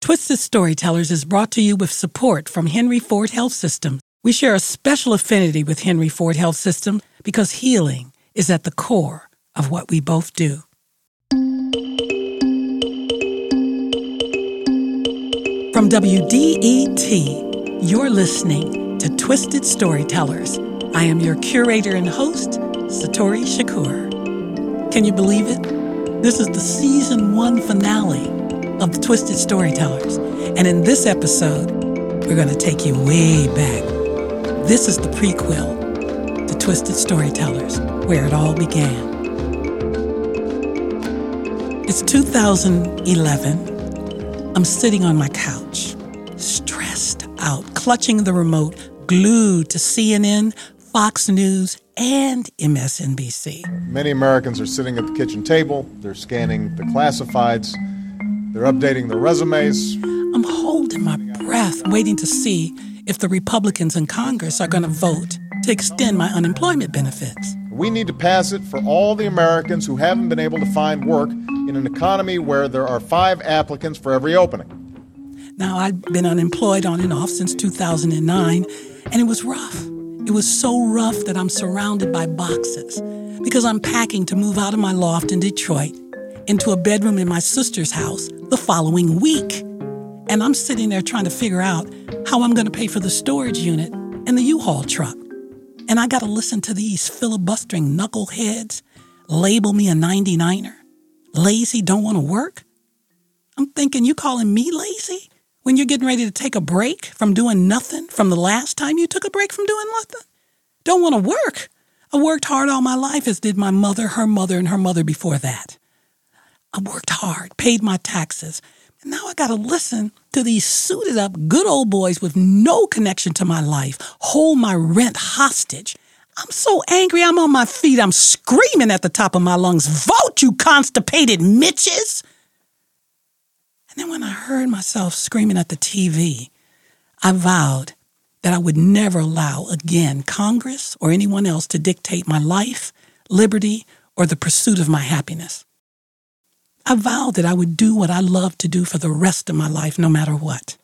Twisted Storytellers is brought to you with support from Henry Ford Health System. We share a special affinity with Henry Ford Health System because healing is at the core of what we both do. From WDET, you're listening to Twisted Storytellers. I am your curator and host, Satori Shakur. Can you believe it? This is the season one finale of the Twisted Storytellers. And in this episode, we're going to take you way back. This is the prequel to Twisted Storytellers, where it all began. It's 2011. I'm sitting on my couch, stressed out, clutching the remote, glued to CNN, Fox News, and MSNBC. Many Americans are sitting at the kitchen table, they're scanning the classifieds, they're updating their resumes. I'm holding my breath, waiting to see if the Republicans in Congress are going to vote to extend my unemployment benefits. We need to pass it for all the Americans who haven't been able to find work in an economy where there are five applicants for every opening. Now, I've been unemployed on and off since 2009, and it was rough. It was so rough that I'm surrounded by boxes because I'm packing to move out of my loft in Detroit into a bedroom in my sister's house the following week. And I'm sitting there trying to figure out how I'm going to pay for the storage unit and the U-Haul truck. And I got to listen to these filibustering knuckleheads label me a 99er. Lazy, don't want to work? I'm thinking you calling me lazy? when you're getting ready to take a break from doing nothing from the last time you took a break from doing nothing? Don't want to work. I worked hard all my life, as did my mother, her mother, and her mother before that. I worked hard, paid my taxes, and now I got to listen to these suited up good old boys with no connection to my life hold my rent hostage. I'm so angry, I'm on my feet. I'm screaming at the top of my lungs, Vote, you constipated Mitches! And then when I heard myself screaming at the TV, I vowed that I would never allow again Congress or anyone else to dictate my life, liberty, or the pursuit of my happiness. I vowed that I would do what I love to do for the rest of my life, no matter what.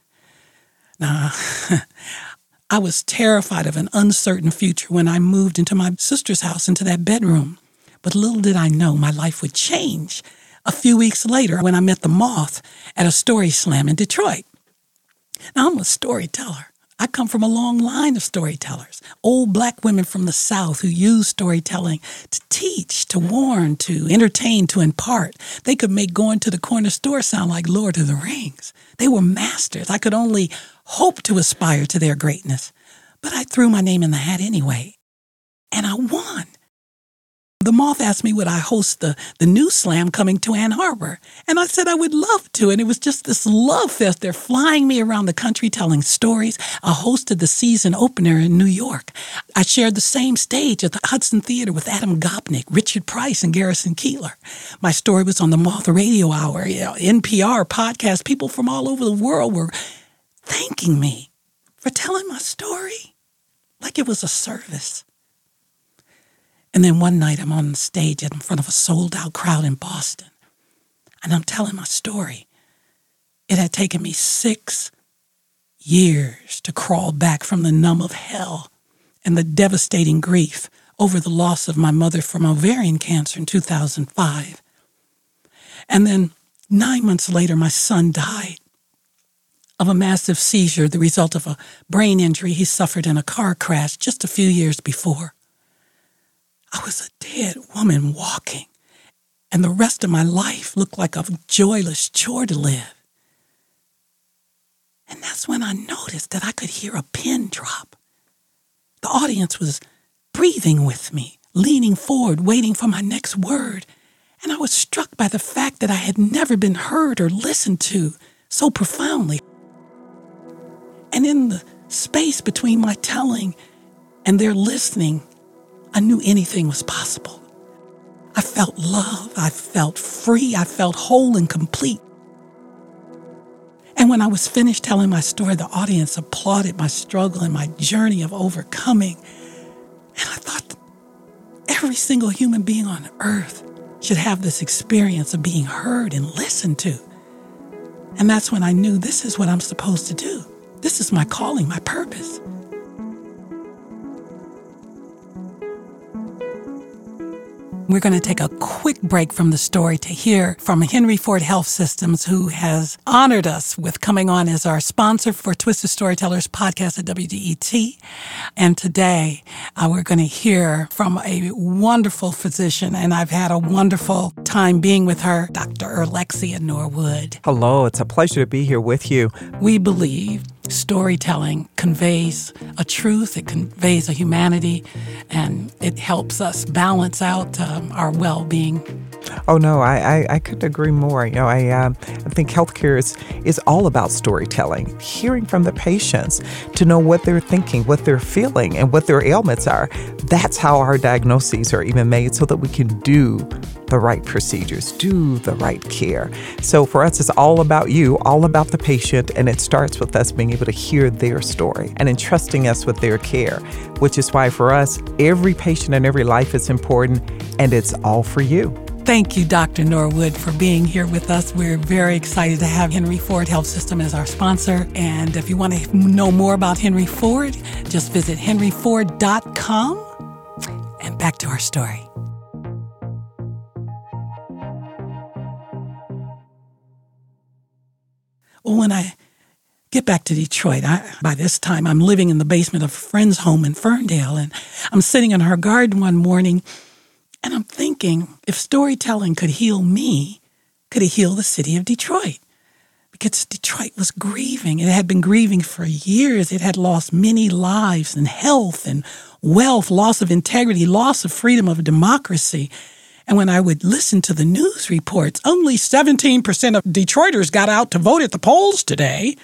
Now, I was terrified of an uncertain future when I moved into my sister's house, into that bedroom. But little did I know my life would change a few weeks later when I met the moth at a story slam in Detroit. Now, I'm a storyteller. I come from a long line of storytellers, old black women from the South who used storytelling to teach, to warn, to entertain, to impart. They could make going to the corner store sound like Lord of the Rings. They were masters. I could only hope to aspire to their greatness. But I threw my name in the hat anyway. And I won. The Moth asked me would I host the, the new slam coming to Ann Arbor. And I said I would love to. And it was just this love fest. They're flying me around the country telling stories. I hosted the season opener in New York. I shared the same stage at the Hudson Theater with Adam Gopnik, Richard Price, and Garrison Keillor. My story was on the Moth Radio Hour, you know, NPR podcast. People from all over the world were thanking me for telling my story like it was a service. And then one night I'm on stage in front of a sold out crowd in Boston, and I'm telling my story. It had taken me six years to crawl back from the numb of hell and the devastating grief over the loss of my mother from ovarian cancer in 2005. And then nine months later, my son died of a massive seizure, the result of a brain injury he suffered in a car crash just a few years before. I was a dead woman walking, and the rest of my life looked like a joyless chore to live. And that's when I noticed that I could hear a pin drop. The audience was breathing with me, leaning forward, waiting for my next word. And I was struck by the fact that I had never been heard or listened to so profoundly. And in the space between my telling and their listening, I knew anything was possible. I felt love. I felt free. I felt whole and complete. And when I was finished telling my story, the audience applauded my struggle and my journey of overcoming. And I thought every single human being on earth should have this experience of being heard and listened to. And that's when I knew this is what I'm supposed to do. This is my calling, my purpose. We're going to take a quick break from the story to hear from Henry Ford Health Systems, who has honored us with coming on as our sponsor for Twisted Storytellers podcast at WDET. And today uh, we're going to hear from a wonderful physician, and I've had a wonderful time being with her, Dr. Alexia Norwood. Hello, it's a pleasure to be here with you. We believe storytelling conveys a truth, it conveys a humanity, and it helps us balance out um, our well being. Oh no, I, I, I, couldn't agree more. You know, I um, I think healthcare is is all about storytelling, hearing from the patients to know what they're thinking, what they're feeling, and what their ailments are. That's how our diagnoses are even made, so that we can do the right procedures, do the right care. So for us, it's all about you, all about the patient, and it starts with us being able to hear their story and entrusting us with their care, which is why for us, every patient and every life is important, and it's all for you. Thank you, Dr. Norwood, for being here with us. We're very excited to have Henry Ford Health System as our sponsor. And if you want to know more about Henry Ford, just visit henryford.com. And back to our story. When I get back to Detroit, I, by this time I'm living in the basement of a friend's home in Ferndale, and I'm sitting in her garden one morning, and I'm thinking if storytelling could heal me, could it heal the city of Detroit? Because Detroit was grieving. It had been grieving for years. It had lost many lives and health and wealth, loss of integrity, loss of freedom of democracy. And when I would listen to the news reports, only 17% of Detroiters got out to vote at the polls today.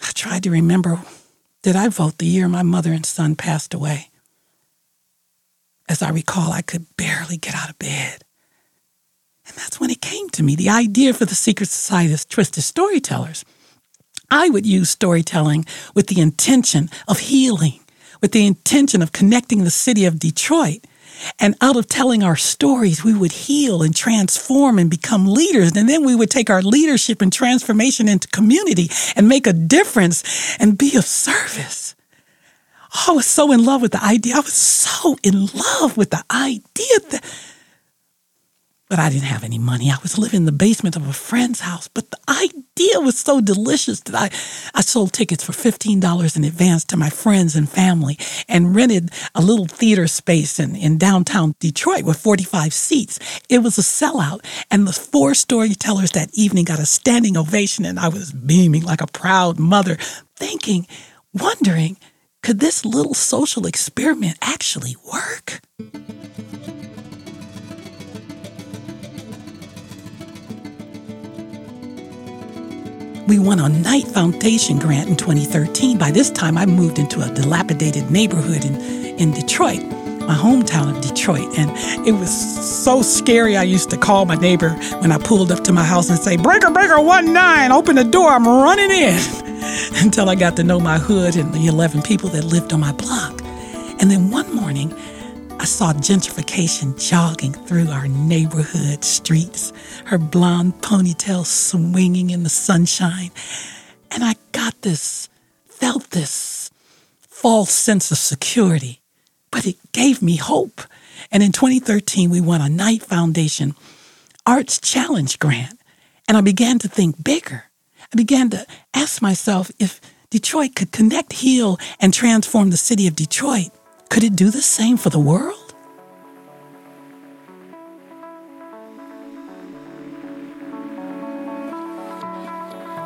I tried to remember did I vote the year my mother and son passed away? As I recall, I could barely get out of bed. And that's when it came to me the idea for the Secret Society of Twisted Storytellers. I would use storytelling with the intention of healing, with the intention of connecting the city of Detroit and out of telling our stories, we would heal and transform and become leaders. And then we would take our leadership and transformation into community and make a difference and be of service. I was so in love with the idea. I was so in love with the idea that but I didn't have any money. I was living in the basement of a friend's house, but the idea was so delicious that I, I sold tickets for $15 in advance to my friends and family and rented a little theater space in, in downtown Detroit with 45 seats. It was a sellout, and the four storytellers that evening got a standing ovation, and I was beaming like a proud mother, thinking, wondering, could this little social experiment actually work? We won a Knight Foundation grant in 2013. By this time, I moved into a dilapidated neighborhood in, in Detroit, my hometown of Detroit. And it was so scary. I used to call my neighbor when I pulled up to my house and say, Breaker, breaker, 1 9, open the door, I'm running in. Until I got to know my hood and the 11 people that lived on my block. And then one morning, I saw gentrification jogging through our neighborhood streets, her blonde ponytail swinging in the sunshine. And I got this, felt this false sense of security, but it gave me hope. And in 2013, we won a Knight Foundation Arts Challenge grant. And I began to think bigger. I began to ask myself if Detroit could connect, heal, and transform the city of Detroit could it do the same for the world?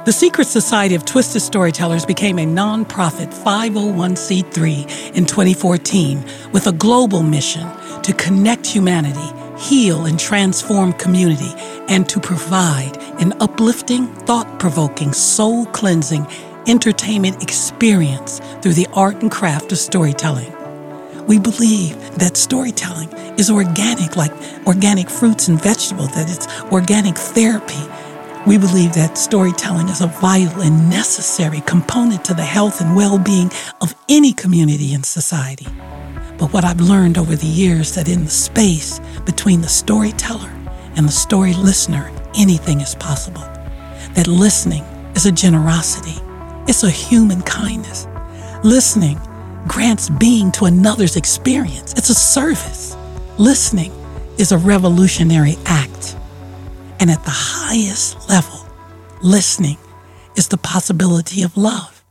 The Secret Society of Twisted Storytellers became a nonprofit 501c3 in 2014 with a global mission to connect humanity, heal and transform community, and to provide an uplifting, thought provoking, soul cleansing entertainment experience through the art and craft of storytelling. We believe that storytelling is organic, like organic fruits and vegetables, that it's organic therapy. We believe that storytelling is a vital and necessary component to the health and well being of any community and society. But what I've learned over the years that in the space between the storyteller and the story listener, anything is possible. that listening is a generosity, it's a human kindness. Listening grants being to another's experience, it's a service. Listening is a revolutionary act. And at the highest level, listening is the possibility of love.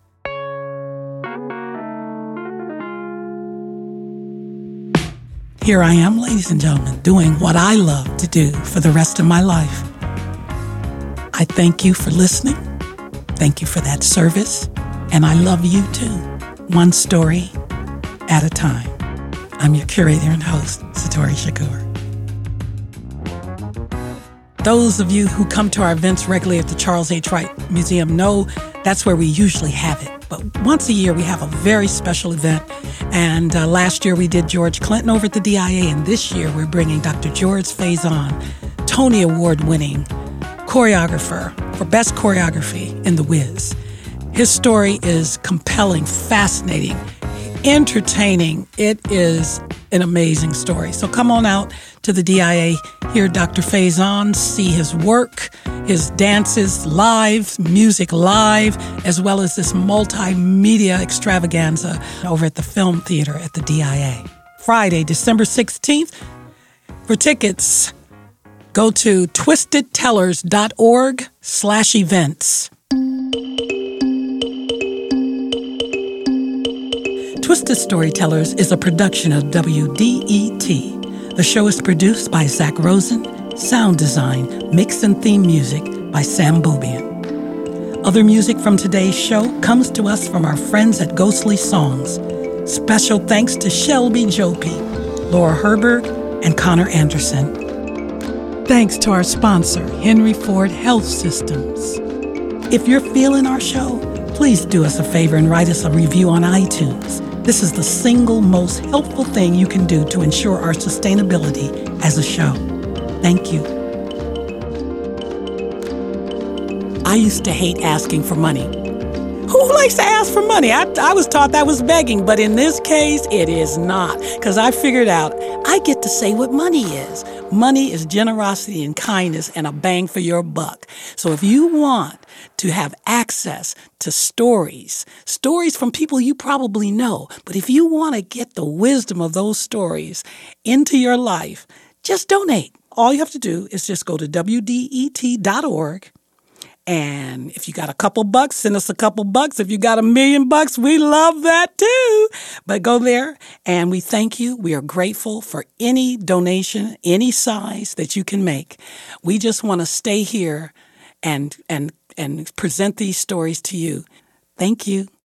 Here I am, ladies and gentlemen, doing what I love to do for the rest of my life. I thank you for listening. Thank you for that service. And I love you too, one story at a time. I'm your curator and host, Satori Shakur. Those of you who come to our events regularly at the Charles H. Wright Museum know that's where we usually have it. But once a year, we have a very special event. And uh, last year, we did George Clinton over at the DIA. And this year, we're bringing Dr. George Faison, Tony Award winning choreographer for Best Choreography in The Wiz. His story is compelling, fascinating, entertaining. It is an amazing story. So come on out to the DIA, hear Dr. Faison, see his work, his dances live, music live, as well as this multimedia extravaganza over at the Film Theater at the DIA. Friday, December 16th. For tickets, go to twistedtellers.org slash events. Twisted Storytellers is a production of WDET the show is produced by Zak Rosen, sound design, mix and theme music by Sam Bobian. Other music from today's show comes to us from our friends at Ghostly Songs. Special thanks to Shelby Jouppi, Laura Herberg, and Connor Anderson. Thanks to our sponsor, Henry Ford Health Systems. If you're feeling our show, please do us a favor and write us a review on iTunes. This is the single most helpful thing you can do to ensure our sustainability as a show. Thank you. I used to hate asking for money. Who likes to ask for money? I, I was taught that was begging, but in this case, it is not. Because I figured out I get to say what money is. Money is generosity and kindness and a bang for your buck. So if you want to have access to stories, stories from people you probably know, but if you want to get the wisdom of those stories into your life, just donate. All you have to do is just go to WDET.org and if you got a couple bucks, send us a couple bucks. If you got a million bucks, we love that too. But go there and we thank you. We are grateful for any donation, any size that you can make. We just want to stay here and and and present these stories to you. Thank you.